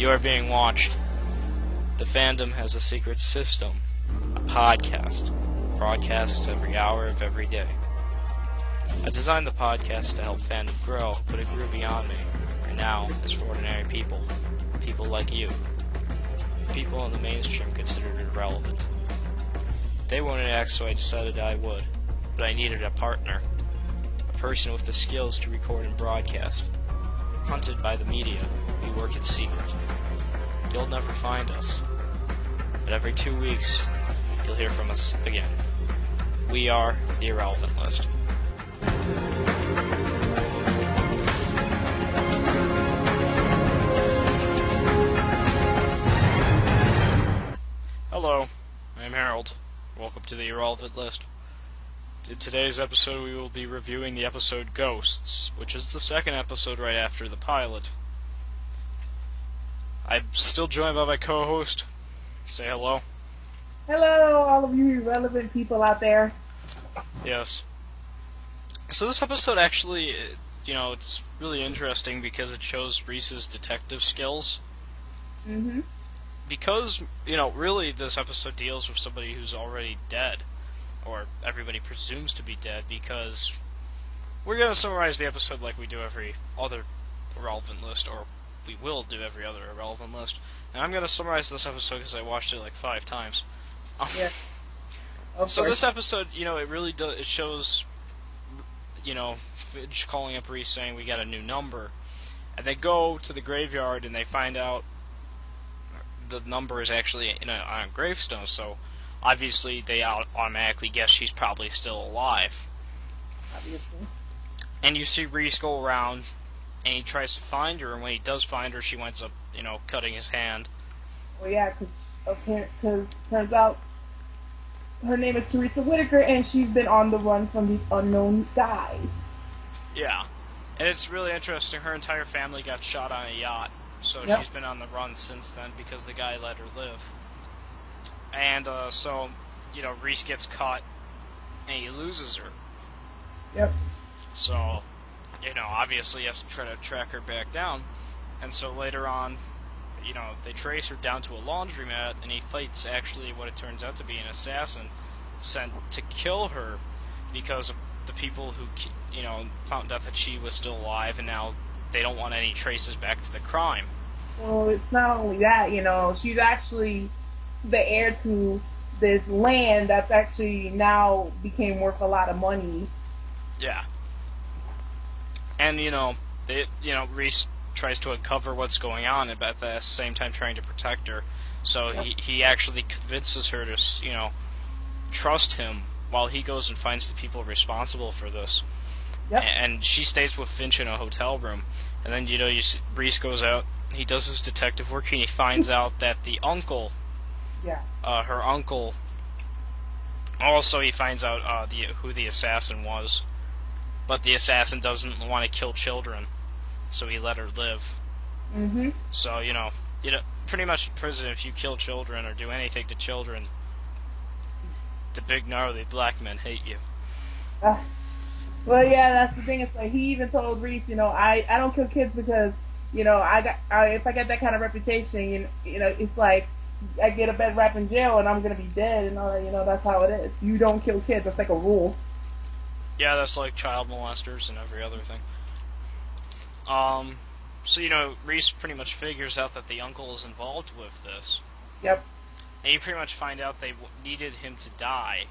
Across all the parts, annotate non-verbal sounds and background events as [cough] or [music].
You are being watched. The fandom has a secret system, a podcast, broadcasts every hour of every day. I designed the podcast to help fandom grow, but it grew beyond me, and now it's for ordinary people, people like you. People in the mainstream considered it irrelevant. They wanted to act, so I decided I would, but I needed a partner, a person with the skills to record and broadcast. Hunted by the media, we work in secret. You'll never find us. But every two weeks, you'll hear from us again. We are the Irrelevant List. Hello, I'm Harold. Welcome to the Irrelevant List. In today's episode, we will be reviewing the episode Ghosts, which is the second episode right after the pilot. I'm still joined by my co host. Say hello. Hello, all of you relevant people out there. Yes. So this episode actually, you know, it's really interesting because it shows Reese's detective skills. Mm-hmm. Because, you know, really this episode deals with somebody who's already dead. Or everybody presumes to be dead because we're going to summarize the episode like we do every other irrelevant list, or we will do every other irrelevant list. And I'm going to summarize this episode because I watched it like five times. [laughs] Yeah. Of So course. this episode, you know, it really does. It shows, you know, Finch calling up Reese saying we got a new number, and they go to the graveyard and they find out the number is actually in a, on a gravestone. So obviously they automatically guess she's probably still alive. obviously. And you see Reese go around, and he tries to find her, and when he does find her, she winds up, you know, cutting his hand. Well, yeah, because because turns out her name is Teresa Whitaker, and she's been on the run from these unknown guys. Yeah. And it's really interesting. Her entire family got shot on a yacht, so Yep. she's been on the run since then because the guy let her live. And uh, so, you know, Reese gets caught and he loses her. Yep. So, you know, obviously he has to try to track her back down. And so later on, you know, they trace her down to a laundromat and he fights actually what it turns out to be an assassin sent to kill her because of the people who, you know, found out that she was still alive and now they don't want any traces back to the crime. Well, it's not only that, you know, she's actually the heir to this land that's actually now became worth a lot of money. Yeah. And you know, it, you know, Reese tries to uncover what's going on, but at the same time trying to protect her. So he he actually convinces her to, you know, trust him while he goes and finds the people responsible for this. Yep. And she stays with Finch in a hotel room, and then you know, you see, Reese goes out. He does his detective work, and he finds [laughs] out that the uncle Yeah. uh, her uncle. Also, he finds out uh, the who the assassin was, but the assassin doesn't want to kill children, so he let her live. Mm-hmm. So you know, you know, pretty much in prison, if you kill children or do anything to children, the big gnarly black men hate you. Uh, well, yeah, that's the thing. It's like he even told Reese, you know, I, I don't kill kids because, you know, I got I, if I get that kind of reputation, you know, you know, it's like I get a bad rap in jail and I'm gonna be dead and all that. You know, that's how it is. You don't kill kids. That's like a rule. Yeah, that's like child molesters and every other thing. Um, so you know, Reese pretty much figures out that the uncle is involved with this. Yep. And you pretty much find out they needed him to die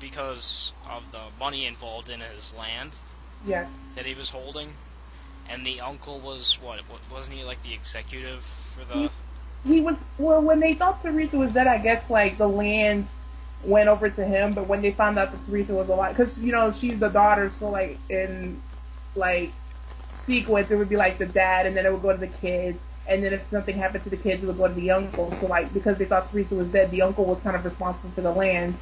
because of the money involved in his land Yes. that he was holding. And the uncle was what? Wasn't he like the executive for the? He was well when they thought Teresa was dead. I guess like the land went over to him, but when they found out that Teresa was alive, because you know she's the daughter, so like in like sequence it would be like the dad, and then it would go to the kids, and then if something happened to the kids, it would go to the uncle. So like because they thought Teresa was dead, the uncle was kind of responsible for the land,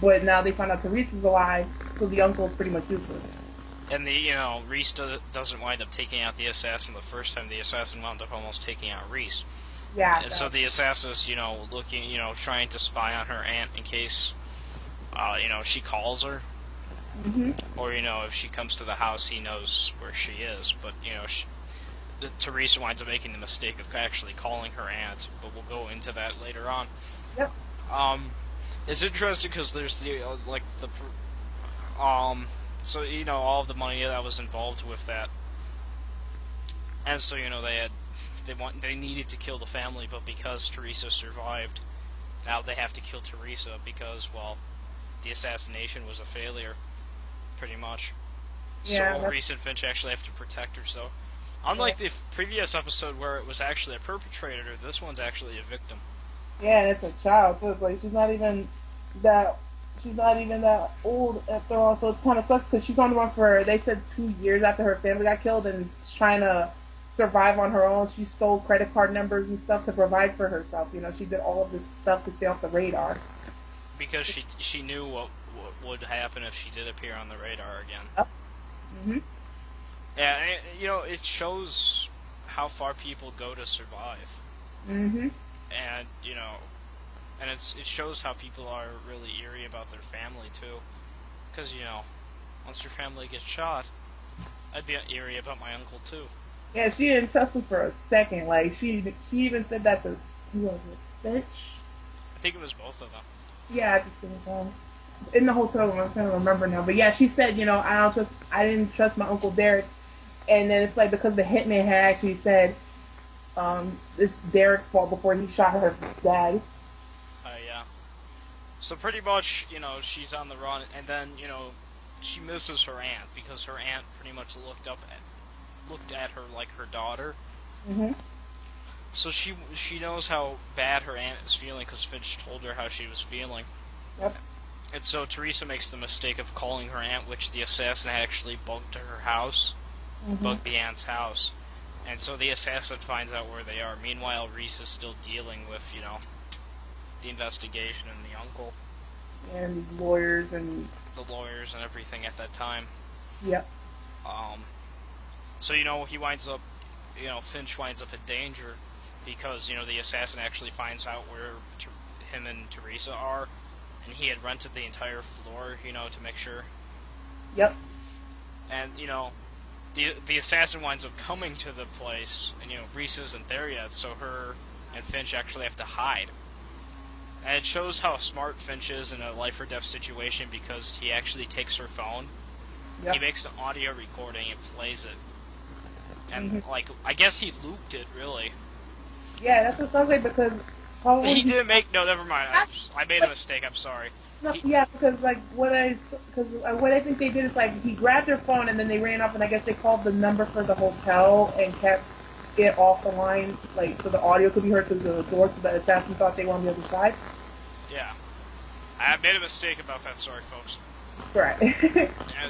but now they found out Teresa's alive, so the uncle is pretty much useless. And the you know Reese do- doesn't wind up taking out the assassin the first time. The assassin wound up almost taking out Reese. Yeah. And so the assassin's, you know, looking, you know, trying to spy on her aunt in case, uh, you know, she calls her, hmm or you know, if she comes to the house, he knows where she is. But you know, she, Teresa winds up making the mistake of actually calling her aunt, but we'll go into that later on. Yep. Um, it's interesting because there's the uh, like the um, so you know all of the money that was involved with that, and so you know they had they want they needed to kill the family, but because Teresa survived, now they have to kill Teresa because well, the assassination was a failure, pretty much. Yeah, so that's- Reese and Finch actually have to protect her. So, unlike the previous episode where it was actually a perpetrator, this one's actually a victim. Yeah, and it's a child too. It's like she's not even that. She's not even that old after all. So it kind of sucks because she's on the run for. They said two years after her family got killed and trying to survive on her own. She stole credit card numbers and stuff to provide for herself. You know, she did all of this stuff to stay off the radar. because she she knew what, what would happen if she did appear on the radar again. hmm Yeah, and it, you know it shows how far people go to survive, hmm and you know, and it's it shows how people are really eerie about their family too, because you know, once your family gets shot, I'd be eerie about my uncle too. Yeah, she didn't trust him for a second. Like she, she even said that to who was it? Finch. I think it was both of them. Yeah, at the same time. In the hotel room, I'm trying to remember now. But yeah, she said, you know, I don't trust, I didn't trust my uncle Derek. And then it's like because the hitman had actually said, um, it's Derek's fault before he shot her dad. Uh, yeah. So pretty much, you know, she's on the run, and then you know, she misses her aunt because her aunt pretty much looked up at looked at her like her daughter. hmm So she she knows how bad her aunt is feeling because Finch told her how she was feeling. Yep. And so Teresa makes the mistake of calling her aunt, which the assassin had actually bugged to her house, hmm bugged the aunt's house. And so the assassin finds out where they are. Meanwhile, Reese is still dealing with, you know, the investigation and the uncle, And lawyers and the lawyers, and everything at that time. yep. Um, so you know he winds up, you know Finch winds up in danger because you know the assassin actually finds out where Ter- him and Teresa are, and he had rented the entire floor, you know, to make sure. Yep. And you know, the the assassin winds up coming to the place, and you know Reese isn't there yet, so her and Finch actually have to hide. And it shows how smart Finch is in a life or death situation because he actually takes her phone Yep. he makes an audio recording and plays it. And Mhm. like I guess he looped it really. Yeah, that's what sounds like because [laughs] He didn't make no never mind. I, I made a mistake. I'm sorry. No, He- yeah, because like what I because what I think they did is like he grabbed their phone and then they ran off and I guess they called the number for the hotel and kept it off the line like so the audio could be heard through the door so the assassin thought they were on the other side. Yeah. I made a mistake about that. Sorry, folks. Right.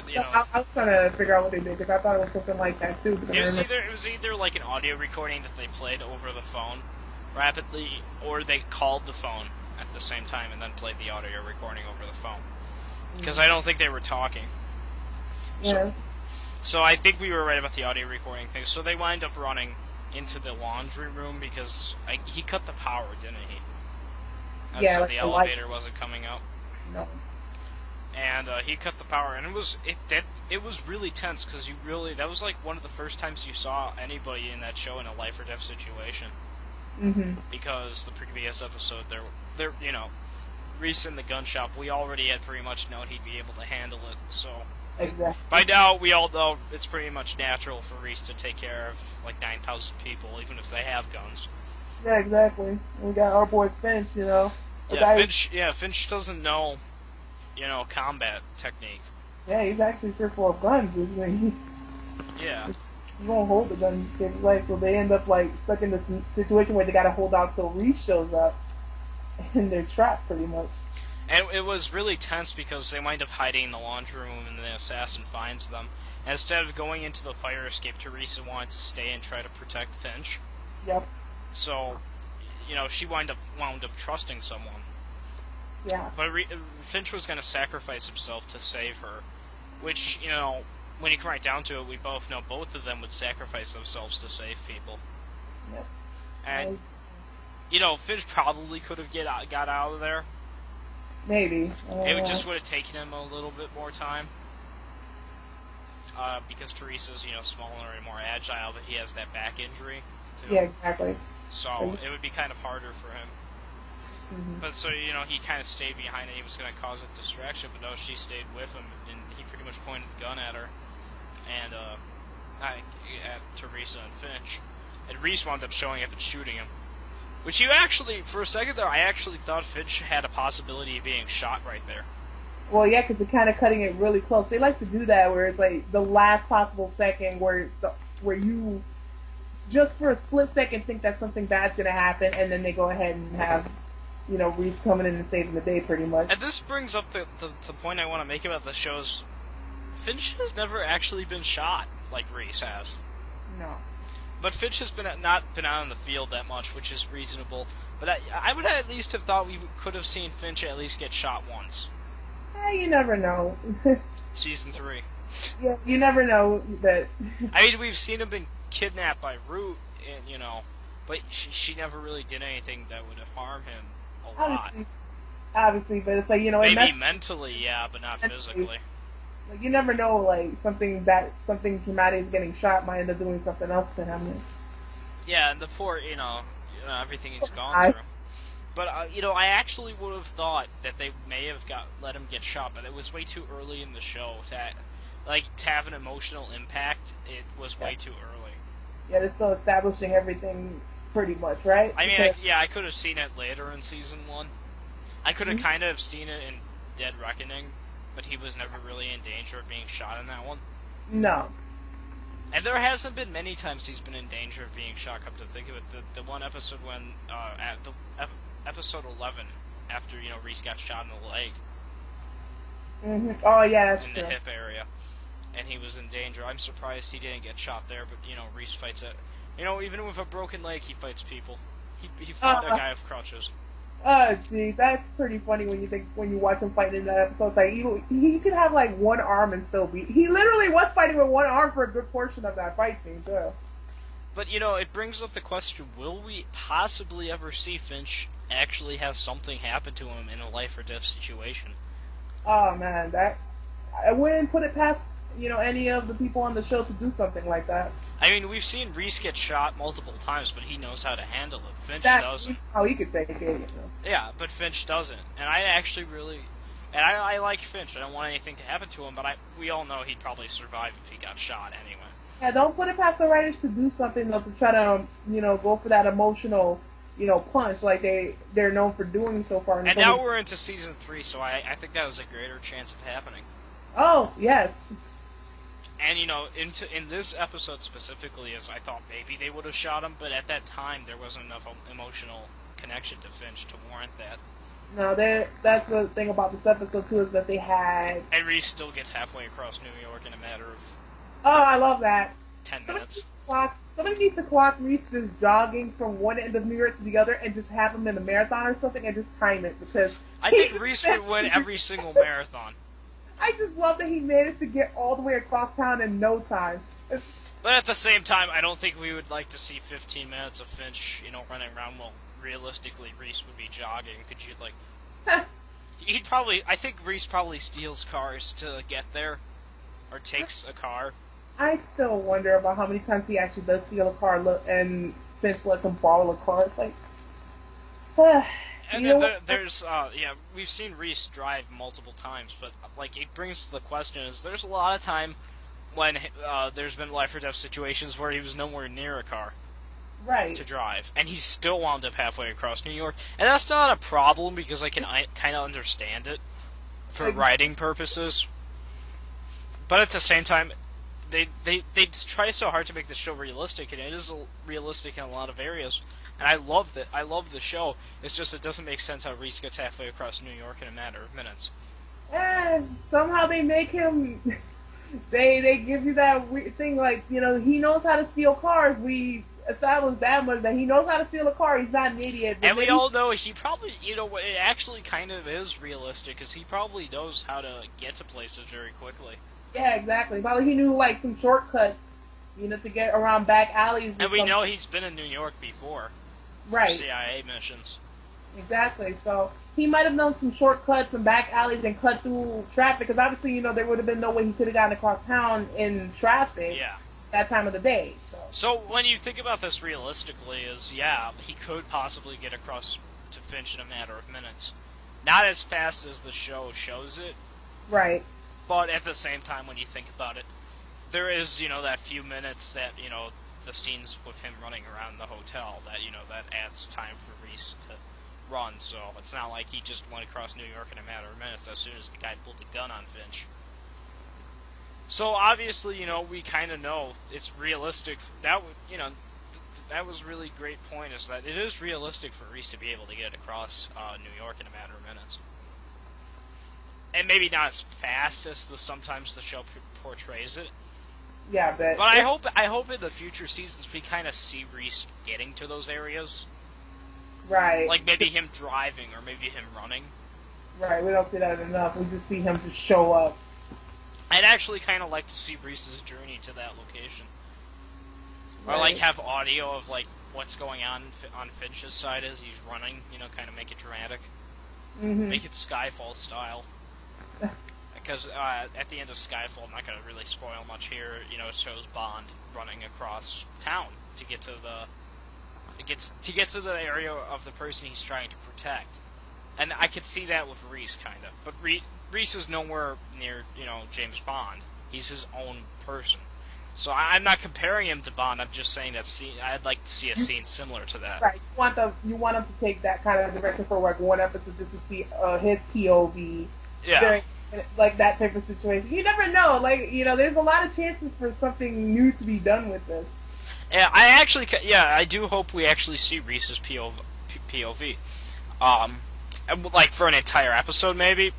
You So know, I, I was trying to figure out what they did because I thought it was something like that too. it was either it was either like an audio recording that they played over the phone rapidly, or they called the phone at the same time and then played the audio recording over the phone. Mm. Because I don't think they were talking. yeah. So I think we were right about the audio recording thing. So they wind up running into the laundry room because I, he cut the power, didn't he? And Yeah, so like the the light. elevator wasn't coming up, No. And uh, he cut the power, and it was it that it was really tense because you really that was like one of the first times you saw anybody in that show in a life or death situation Mhm. because the previous episode there there you know Reese in the gun shop we already had pretty much known he'd be able to handle it so Exactly. By now, we all know it's pretty much natural for Reese to take care of like 9,000 people, even if they have guns. Yeah, exactly. We got our boy Finch, you know. Yeah, Finch. Yeah, Finch doesn't know, you know, combat technique. Yeah, he's actually fearful of guns. Isn't he, Yeah, he won't hold the gun to save his life, so they end up like stuck in this situation where they gotta hold out till Reese shows up, and they're trapped pretty much. and it was really tense because they wind up hiding in the laundry room, and the assassin finds them. And instead of going into the fire escape, Teresa wanted to stay and try to protect Finch. Yep. So, you know, she wind up wound up trusting someone. Yeah. But Re- Finch was going to sacrifice himself to save her, which you know, when you come right down to it, we both know both of them would sacrifice themselves to save people. Yep. And you know, Finch probably could have get out, got out of there. maybe. It would just would have taken him a little bit more time. uh, because Teresa's you know smaller and more agile, but he has that back injury. Too. Yeah, exactly. So it would be kind of harder for him. Hmm But so you know, he kind of stayed behind, and he was going to cause a distraction. But no, she stayed with him, and he pretty much pointed the gun at her, and uh, I, at Teresa and Finch, and Reese wound up showing up and shooting him. Which you actually, for a second there, I actually thought Finch had a possibility of being shot right there. Well, yeah, because they're kind of cutting it really close. They like to do that where it's like the last possible second where the, where you just for a split second think that something bad's gonna happen, and then they go ahead and have you know Reese coming in and saving the day pretty much. And this brings up the, the, the point I want to make about the show's Finch has never actually been shot like Reese has. No. But Finch has been not been out on the field that much, which is reasonable. But I, I would at least have thought we could have seen Finch at least get shot once. Eh, you never know. [laughs] Season three. yeah, you never know that. [laughs] I mean, we've seen him been kidnapped by Root, and you know, but she, she never really did anything that would harm him. Obviously, obviously, but it's like you know, Maybe mess- mentally, yeah, but not Mentally. physically. like you never know, like something that something traumatic is getting shot might end up doing something else to him. Yeah, and the poor, you know, you know everything he's gone I- through. But uh, you know, I actually would have thought that they may have got let him get shot, but it was way too early in the show to like to have an emotional impact. It was way too early. Yeah, they're still establishing everything pretty much, right? I mean, I, yeah, I could have seen it later in season one. I could have Mhm. kind of seen it in Dead Reckoning, but he was never really in danger of being shot in that one. no. And there hasn't been many times he's been in danger of being shot. Come to think of it, the, the one episode when uh, at the ep- episode eleven, after you know Reese got shot in the leg hmm Oh yeah, that's in true. the hip area, and he was in danger. I'm surprised he didn't get shot there, but you know Reese fights it. You know, even with a broken leg, he fights people. He he fought Uh-uh. a guy with crutches. Oh, gee, that's pretty funny when you think when you watch him fight in that episode. It's like he, he could have like one arm and still be. He literally was fighting with one arm for a good portion of that fight scene too. But you know, it brings up the question: Will we possibly ever see Finch actually have something happen to him in a life or death situation? Oh man, that I wouldn't put it past you know any of the people on the show to do something like that. I mean, we've seen Reese get shot multiple times, but he knows how to handle it. Finch That doesn't. how he could take it. You. Yeah, but Finch doesn't. And I actually really, and I, I like Finch. I don't want anything to happen to him, but I we all know he'd probably survive if he got shot anyway. Yeah, don't put it past the writers to do something though to try to um, you know go for that emotional you know punch like they they're known for doing so far. in And so now we're into season three, so I, I think that was a greater chance of happening. oh yes, And you know, into in this episode specifically, is I thought maybe they would have shot him, but at that time there wasn't enough emotional connection to Finch to warrant that. no, that that's the thing about this episode too is that they had And Reese still gets halfway across New York in a matter of oh I love that ten somebody minutes. needs clock somebody needs to clock Reese just jogging from one end of New York to the other and just have him in a marathon or something and just time it because I think [laughs] Reese would win every single marathon. I just love that he managed to get all the way across town in no time. It's- But at the same time, I don't think we would like to see 15 minutes of Finch, you know, running around. Well, realistically, Reese would be jogging. Could you like? [laughs] He'd probably. I think Reese probably steals cars to get there, or takes a car. I still wonder about how many times he actually does steal a car look, and Finch lets him borrow a car. It's like, [sighs] And You know there, there's, uh, yeah, we've seen Reese drive multiple times, but like it brings to the question: is there's a lot of time when uh, there's been life or death situations where he was nowhere near a car. right? to drive, and he still wound up halfway across New York. And that's not a problem because I can I, kind of understand it for Like- writing purposes. But at the same time, they they they try so hard to make the show realistic, and it is realistic in a lot of areas. And I love that. I love the show. It's just it doesn't make sense how Reese gets halfway across New York in a matter of minutes. And somehow they make him. [laughs] They they give you that weird thing like you know he knows how to steal cars. We established that much that he knows how to steal a car. He's not an idiot. And we all know he probably, you know, it actually kind of is realistic because he probably knows how to get to places very quickly. Yeah exactly. Probably he knew like some shortcuts, you know, to get around back alleys. And we know he's been in New York before. for right. CIA missions. Exactly. So he might have known some shortcuts, some back alleys, and cut through traffic. Because obviously, you know, there would have been no way he could have gotten across town in traffic. Yeah. That time of the day. So. So when you think about this realistically, is yeah, he could possibly get across to Finch in a matter of minutes. Not as fast as the show shows it, Right. But at the same time, when you think about it, there is you know that few minutes that you know the scenes with him running around the hotel that you know that adds time for Reese to run. So it's not like he just went across New York in a matter of minutes as soon as the guy pulled the gun on Finch. So obviously, you know, we kind of know it's realistic. That would, you know, that was really great point is that it is realistic for Reese to be able to get across uh, New York in a matter of minutes, and maybe not as fast as the sometimes the show p- portrays it. Yeah, but. But I hope I hope in the future seasons we kind of see Reese getting to those areas, Right. like maybe him driving or maybe him running. Right. We don't see that enough. We just see him just show up. I'd actually kind of like to see Reese's journey to that location. Or like have audio of like what's going on on Finch's side as he's running. You know, kind of make it dramatic, hmm make it Skyfall style. Because uh, at the end of Skyfall, I'm not going to really spoil much here. You know, it shows Bond running across town to get to the it gets to get to the area of the person he's trying to protect. And I could see that with Reese, kind of. But Re- Reese is nowhere near, you know, James Bond. He's his own person. So I- I'm not comparing him to Bond. I'm just saying that scene. I'd like to see a scene similar to that. Right. You want them. You want him to take that kind of direction for like one episode just to see uh, his POV Yeah. during like that type of situation. You never know. Like you know, there's a lot of chances for something new to be done with this. Yeah, I actually, yeah, I do hope we actually see Reese's POV. POV. Um, like for an entire episode, maybe.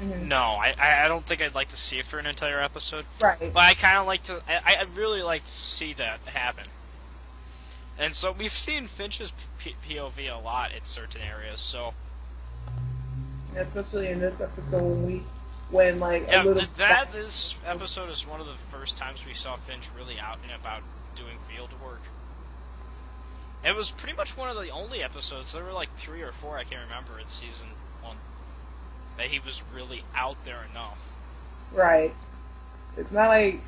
hmm No, I, I I don't think I'd like to see it for an entire episode. Right. But I kind of like to. I, I really like to see that happen. And so we've seen Finch's P- POV a lot in certain areas. So Especially in this episode when we when like yeah, a little th- that this episode is one of the first times we saw Finch really out and about doing field work. It was pretty much one of the only episodes. There were like three or four I can't remember in season one that he was really out there enough. Right. It's not like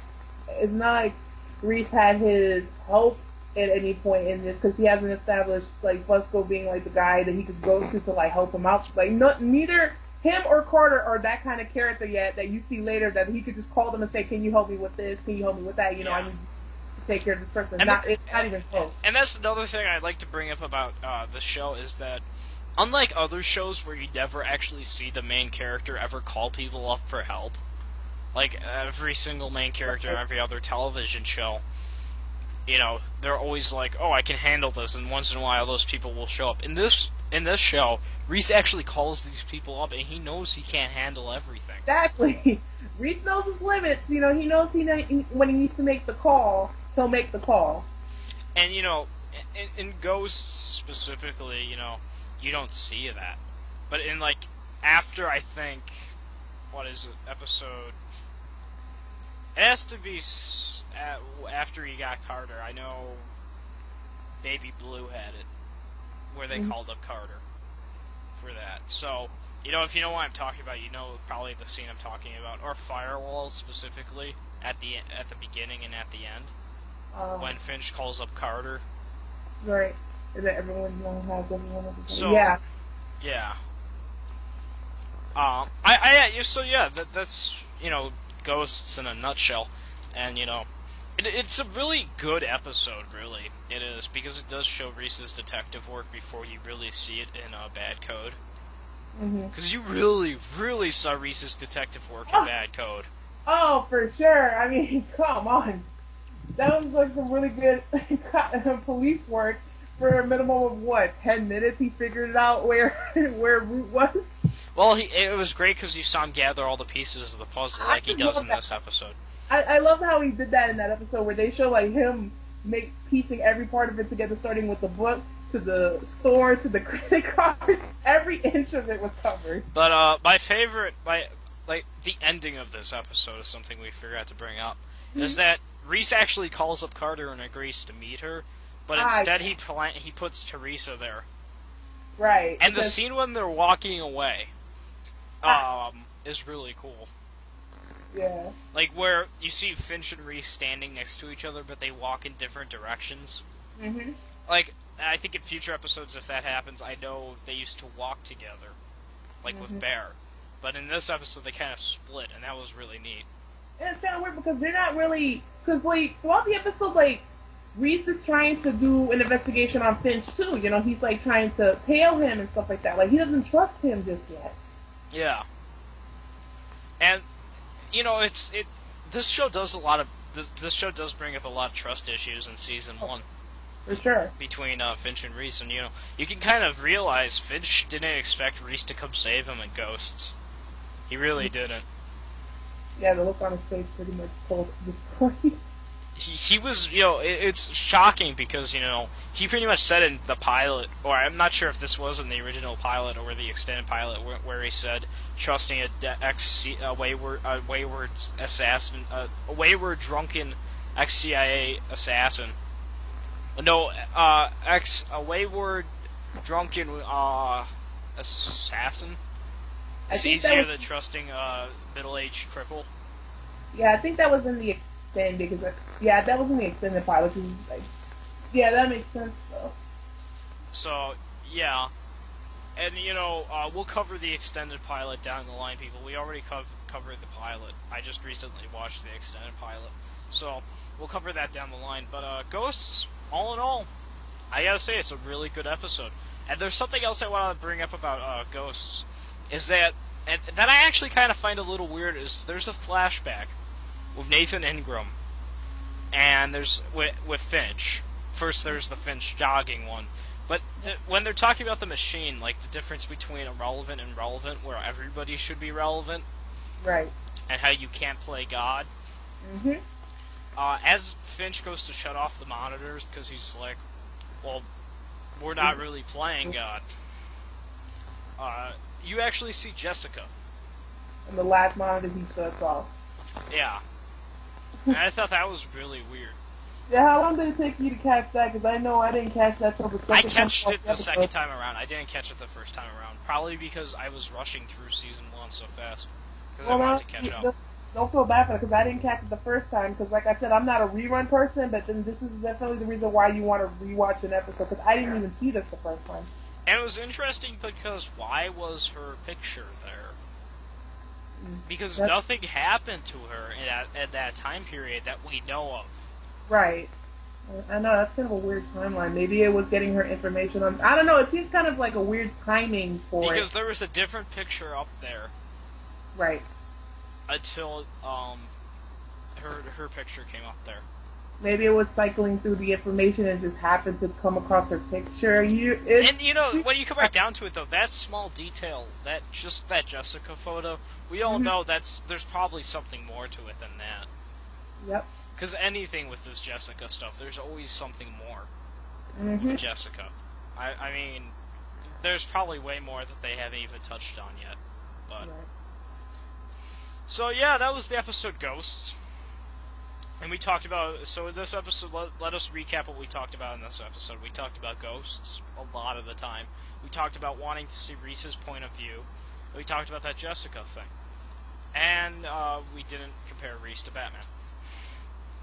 it's not like Reese had his help at any point in this because he hasn't established like Fusco being like the guy that he could go to to like help him out. Like no, neither him or Carter are that kind of character yet that you see later that he could just call them and say, "Can you help me with this? Can you help me with that?" You know, I need to take care of this person. And not, the- it's not even close. And that's another thing I'd like to bring up about uh, the show is that, unlike other shows where you never actually see the main character ever call people up for help, like every single main character in every other television show, you know, they're always like, "Oh, I can handle this," and once in a while those people will show up. In this in this show, Reese actually calls these people up, and he knows he can't handle everything. Exactly. [laughs] Reese knows his limits. You know, he knows he, know, when he needs to make the call, he'll make the call. And you know, in, in Ghosts specifically, you know, you don't see that. But in like after I think, what is it, episode? It has to be at, after he got Carter. I know, Baby Blue had it, where they Mhm. called up Carter for that. So. You know, if you know what I'm talking about, you know probably the scene I'm talking about, or Firewall specifically at the at the beginning and at the end Um, when Finch calls up Carter. Right. Is that everyone has everyone else? So- yeah. Yeah. Um, I, I, yeah, so yeah, that, that's, you know, Ghosts in a nutshell. And, you know, it, it's a really good episode, really. It is, because it does show Reese's detective work before you really see it in uh, Bad Code. Because you really, really saw Reese's detective work in Oh. Bad Code. Oh, for sure. I mean, [laughs] come on. That was like some really good [laughs] police work for a minimum of what ten minutes. He figured it out where [laughs] where Root was. Well, he, it was great because you saw him gather all the pieces of the puzzle I like he does in that. this episode. I, I love how he did that in that episode where they show like him make piecing every part of it together, starting with the book to the store to the [laughs] credit card. Every inch of it was covered. But uh, my favorite, my like the ending of this episode is something we forgot to bring up. Is that Reese actually calls up Carter and agrees to meet her, but Ah, instead he pla- he puts Teresa there. Right. And the scene when they're walking away, Ah. um, is really cool. Yeah. Like where you see Finch and Reese standing next to each other, but they walk in different directions. Mhm. Like I think in future episodes, if that happens, I know they used to walk together, like with Mhm. Bear. But in this episode, they kind of split, and that was really neat. And it's kind of weird because they're not really because like throughout the episode, like Reese is trying to do an investigation on Finch too. You know, he's like trying to tail him and stuff like that. Like he doesn't trust him just yet. Yeah. And you know, it's it. This show does a lot of. This, this show does bring up a lot of trust issues in season one For sure. between uh, Finch and Reese, and you know, you can kind of realize Finch didn't expect Reese to come save him in Ghosts. He really didn't. Yeah, the look on his face pretty much told the story. [laughs] he, he was, you know, it, it's shocking because, you know, he pretty much said in the pilot, or I'm not sure if this was in the original pilot or the extended pilot, where, where he said trusting a de- ex a wayward a wayward assassin, uh, a wayward drunken ex CIA assassin. No, uh, ex a wayward drunken uh assassin. It's easier was- than trusting a middle-aged cripple. Yeah, I think that was in the extended. Because it- yeah, that was in the extended pilot. Which is like, yeah, that makes sense though. So yeah, and you know uh, we'll cover the extended pilot down the line, people. We already cov- covered the pilot. I just recently watched the extended pilot, so we'll cover that down the line. But uh, Ghosts, all in all, I gotta say it's a really good episode. And there's something else I want to bring up about uh, Ghosts, is that and that I actually kind of find a little weird is there's a flashback with Nathan Ingram, and there's with, with Finch. First, there's the Finch jogging one, but th- when they're talking about the machine, like the difference between irrelevant and relevant, where everybody should be relevant, Right. and how you can't play God. Mhm. Uh, as Finch goes to shut off the monitors because he's like, well, we're not really playing God. Uh, you actually see Jessica. And the last monitor he shuts off. Yeah. And I thought that was really weird. Yeah, how long did it take you to catch that? Because I know I didn't catch that till the second I time catched off it the episode. second time around. I didn't catch it the first time around. Probably because I was rushing through season one so fast. Because I Well, wanted to catch up. just don't feel bad for it because I didn't catch it the first time. Because, like I said, I'm not a rerun person, but then this is definitely the reason why you want to rewatch an episode because I didn't even see this the first time. And it was interesting because why was her picture there? Mm. Because That- nothing happened to her in that, at that time period that we know of. Right. I know that's kind of a weird timeline. Maybe it was getting her information on. I don't know. It seems kind of like a weird timing for Because it. there was a different picture up there Right. until um her her picture came up there. Maybe it was cycling through the information and just happened to come across her picture. You. It's, And you know, when you come right down to it, though, that small detail, that just that Jessica photo, we all Mhm. know that's there's probably something more to it than that. Yep. Because anything with this Jessica stuff, there's always something more hmm with Jessica. I I mean, there's probably way more that they haven't even touched on yet. But Right. so yeah, that was the episode Ghosts. And we talked about so this episode. Let, let us recap what we talked about in this episode. We talked about ghosts a lot of the time. We talked about wanting to see Reese's point of view. We talked about that Jessica thing, and uh, we didn't compare Reese to Batman.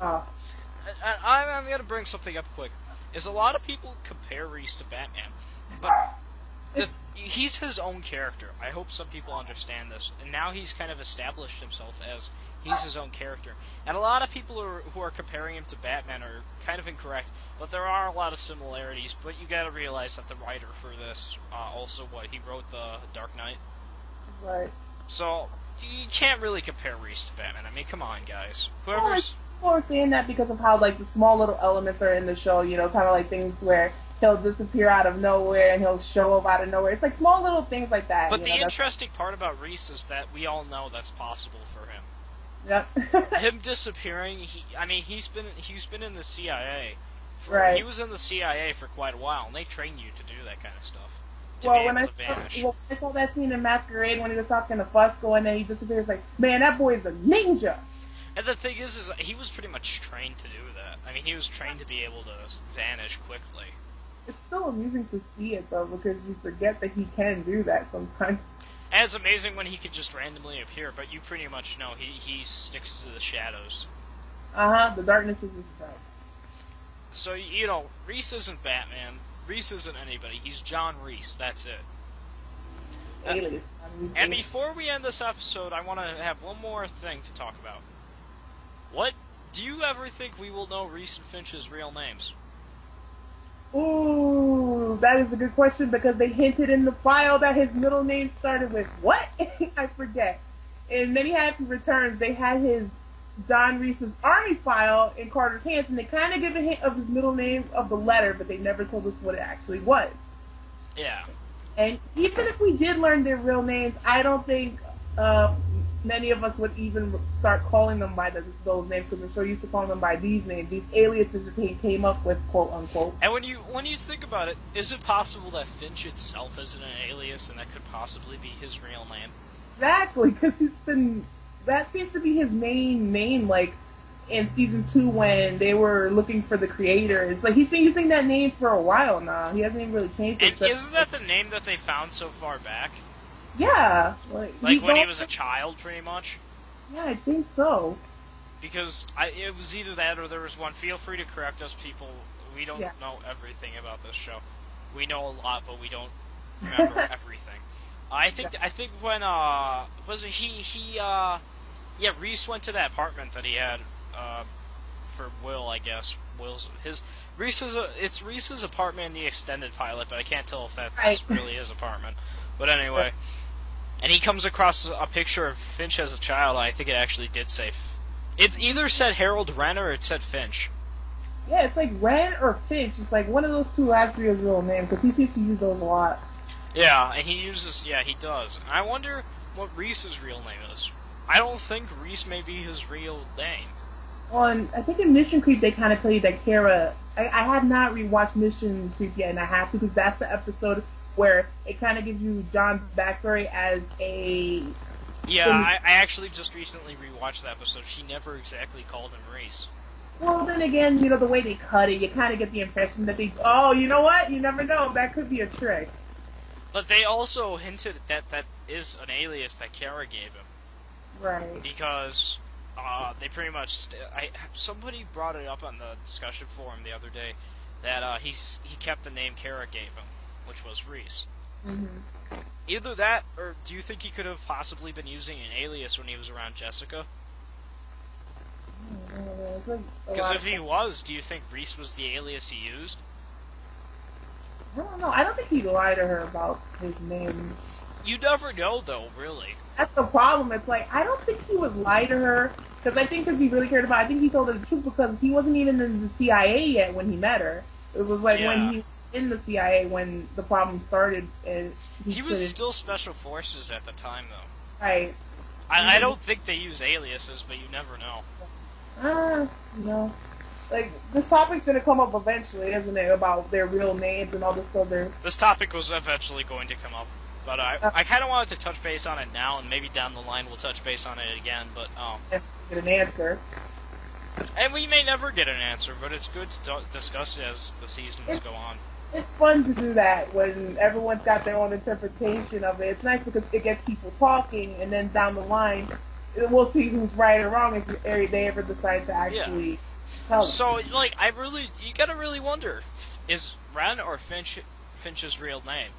Oh. I, I, I'm gonna bring something up quick. Is a lot of people compare Reese to Batman, but the, he's his own character. I hope some people understand this. And now he's kind of established himself as he's his own character. And a lot of people who are, who are comparing him to Batman are kind of incorrect. But there are a lot of similarities. But you got to realize that the writer for this uh, also what he wrote the Dark Knight. Right. So you can't really compare Reese to Batman. I mean, come on, guys. Well, Whoever's People are saying that because of how like the small little elements are in the show. You know, kind of like things where he'll disappear out of nowhere and he'll show up out of nowhere. It's like small little things like that. But the know, interesting part about Reese is that we all know that's possible for him. Yep. [laughs] Him disappearing, he, I mean, he's been he's been in the CIA. For, Right. He was in the CIA for quite a while, and they train you to do that kind of stuff. Well, when I, to vanish. I saw that scene in Masquerade when he was talking to Fusco and then he disappears, like, man, that boy's a ninja. And the thing is, is he was pretty much trained to do that. I mean, he was trained to be able to vanish quickly. it's still amusing to see it though because you forget that he can do that sometimes. And it's amazing when he could just randomly appear, but you pretty much know he, he sticks to the shadows. Uh huh. The darkness is his friend. So, you know, Reese isn't Batman. Reese isn't anybody. He's John Reese. That's it. Uh, And before we end this episode, I want to have one more thing to talk about. What do you ever think we will know Reese and Finch's real names? Ooh, that is a good question because they hinted in the file that his middle name started with what? [laughs] I forget. In Many Happy Returns, they had his John Reese's army file in Carter's hands, and they kind of give a hint of his middle name of the letter, but they never told us what it actually was. Yeah. And even if we did learn their real names, I don't think uh, many of us would even start calling them by the, those names because we're so used to calling them by these names, these aliases that they came up with, quote unquote. And when you when you think about it, is it possible that Finch itself isn't an alias and that could possibly be his real name? Exactly, because he's been. That seems to be his main name, like in season two when they were looking for the creator. It's like he's been using that name for a while now. He hasn't even really changed it. And isn't that the name that they found so far back? Yeah, like, Like when he was a child, pretty much? Yeah, I think so. Because I, it was either that or there was one. Feel free to correct us, people. We don't Yeah. know everything about this show. We know a lot, but we don't remember [laughs] everything. I think I think when uh was it he he uh yeah Reese went to that apartment that he had uh for Will I guess Will's his Reese's uh, it's Reese's apartment in the extended pilot, but I can't tell if that's Right. [laughs] really his apartment. But anyway, and he comes across a picture of Finch as a child. And I think it actually did say. F- It either said Harold Wren or it said Finch. Yeah, it's like Wren or Finch. It's like one of those two has to be his real name because he seems to use those a lot. Yeah, and he uses. Yeah, he does. I wonder what Reese's real name is. I don't think Reese may be his real name. Well, and I think in Mission Creep they kind of tell you that Kara. I, I have not rewatched Mission Creep yet, and I have to because that's the episode where it kind of gives you John's backstory as a. Yeah, I, I actually just recently rewatched the episode. She never exactly called him Reese. Well, then again, you know the way they cut it, you kind of get the impression that they. Oh, you know what? You never know. That could be a trick. But they also hinted that that is an alias that Kara gave him Right. because uh, they pretty much. St- I somebody brought it up on the discussion forum the other day that uh, he's he kept the name Kara gave him, which was Reese. hmm Either that, or do you think he could have possibly been using an alias when he was around Jessica? Because if he was, do you think Reese was the alias he used? I don't know. I don't think he lied to her about his name. You never know, though, really. That's the problem. It's like I don't think he would lie to her because I think if he really cared about, I think he told her the truth because he wasn't even in the CIA yet when he met her. It was like Yeah. when he in the CIA when the problem started, and he, He was still Special Forces at the time, though. right. I, I don't think they use aliases, but you never know. Ah, you know, like this topic's gonna come up eventually, isn't it? About their real names and all this other. This topic was eventually going to come up, but I, I kind of wanted to touch base on it now, and maybe down the line we'll touch base on it again. But um, Get an answer. and we may never get an answer, but it's good to discuss it as the seasons go on. It's fun to do that when everyone's got their own interpretation of it. It's nice because it gets people talking, and then down the line, we'll see who's right or wrong if they ever decide to actually tell. us. So, like, I really, you gotta really wonder: is Wren or Finch Finch's real name?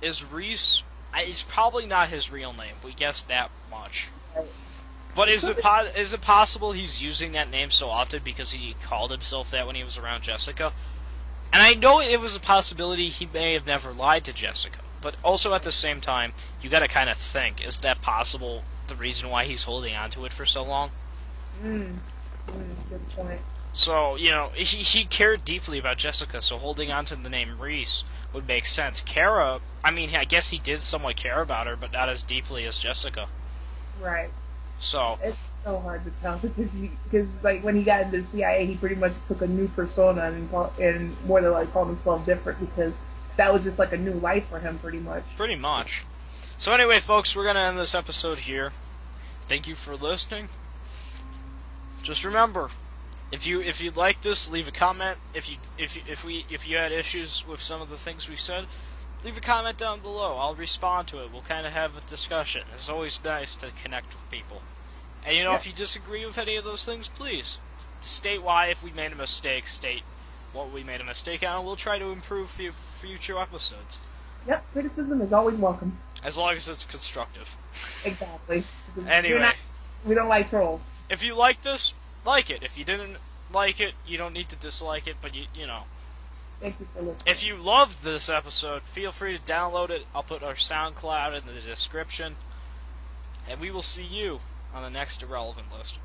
Is Reese? It's probably not his real name. We guessed that much. Right. But is it po- is it possible he's using that name so often because he called himself that when he was around Jessica? And I know it was a possibility he may have never lied to Jessica, but also at the same time, you got to kind of think: is that possible? The reason why he's holding on to it for so long? Mm. Mm, good point. So, you know, he, he cared deeply about Jessica, so holding on to the name Reese would make sense. Kara, I mean, I guess he did somewhat care about her, but not as deeply as Jessica. Right. So, It's so hard to tell [laughs] because because like when he got into the CIA, he pretty much took a new persona and and more than like called himself different because that was just like a new life for him, pretty much. pretty much. So, anyway, folks, we're to end this episode here. Thank you for listening. Just remember If you if you like this, leave a comment. If you if you, if we if you had issues with some of the things we said, leave a comment down below. I'll respond to it. We'll kind of have a discussion. It's always nice to connect with people. And you know, if you disagree with any of those things, please state why. If we made a mistake, state what we made a mistake on. and We'll try to improve f- future episodes. Yep, criticism is always welcome. As long as it's constructive. Exactly. [laughs] Anyway. Not- we don't like trolls. If you like this, like it. If you didn't like it, you don't need to dislike it, but you you know. Thank you for listening. If you loved this episode, feel free to download it. I'll put our SoundCloud in the description. And we will see you on the next irrelevant list.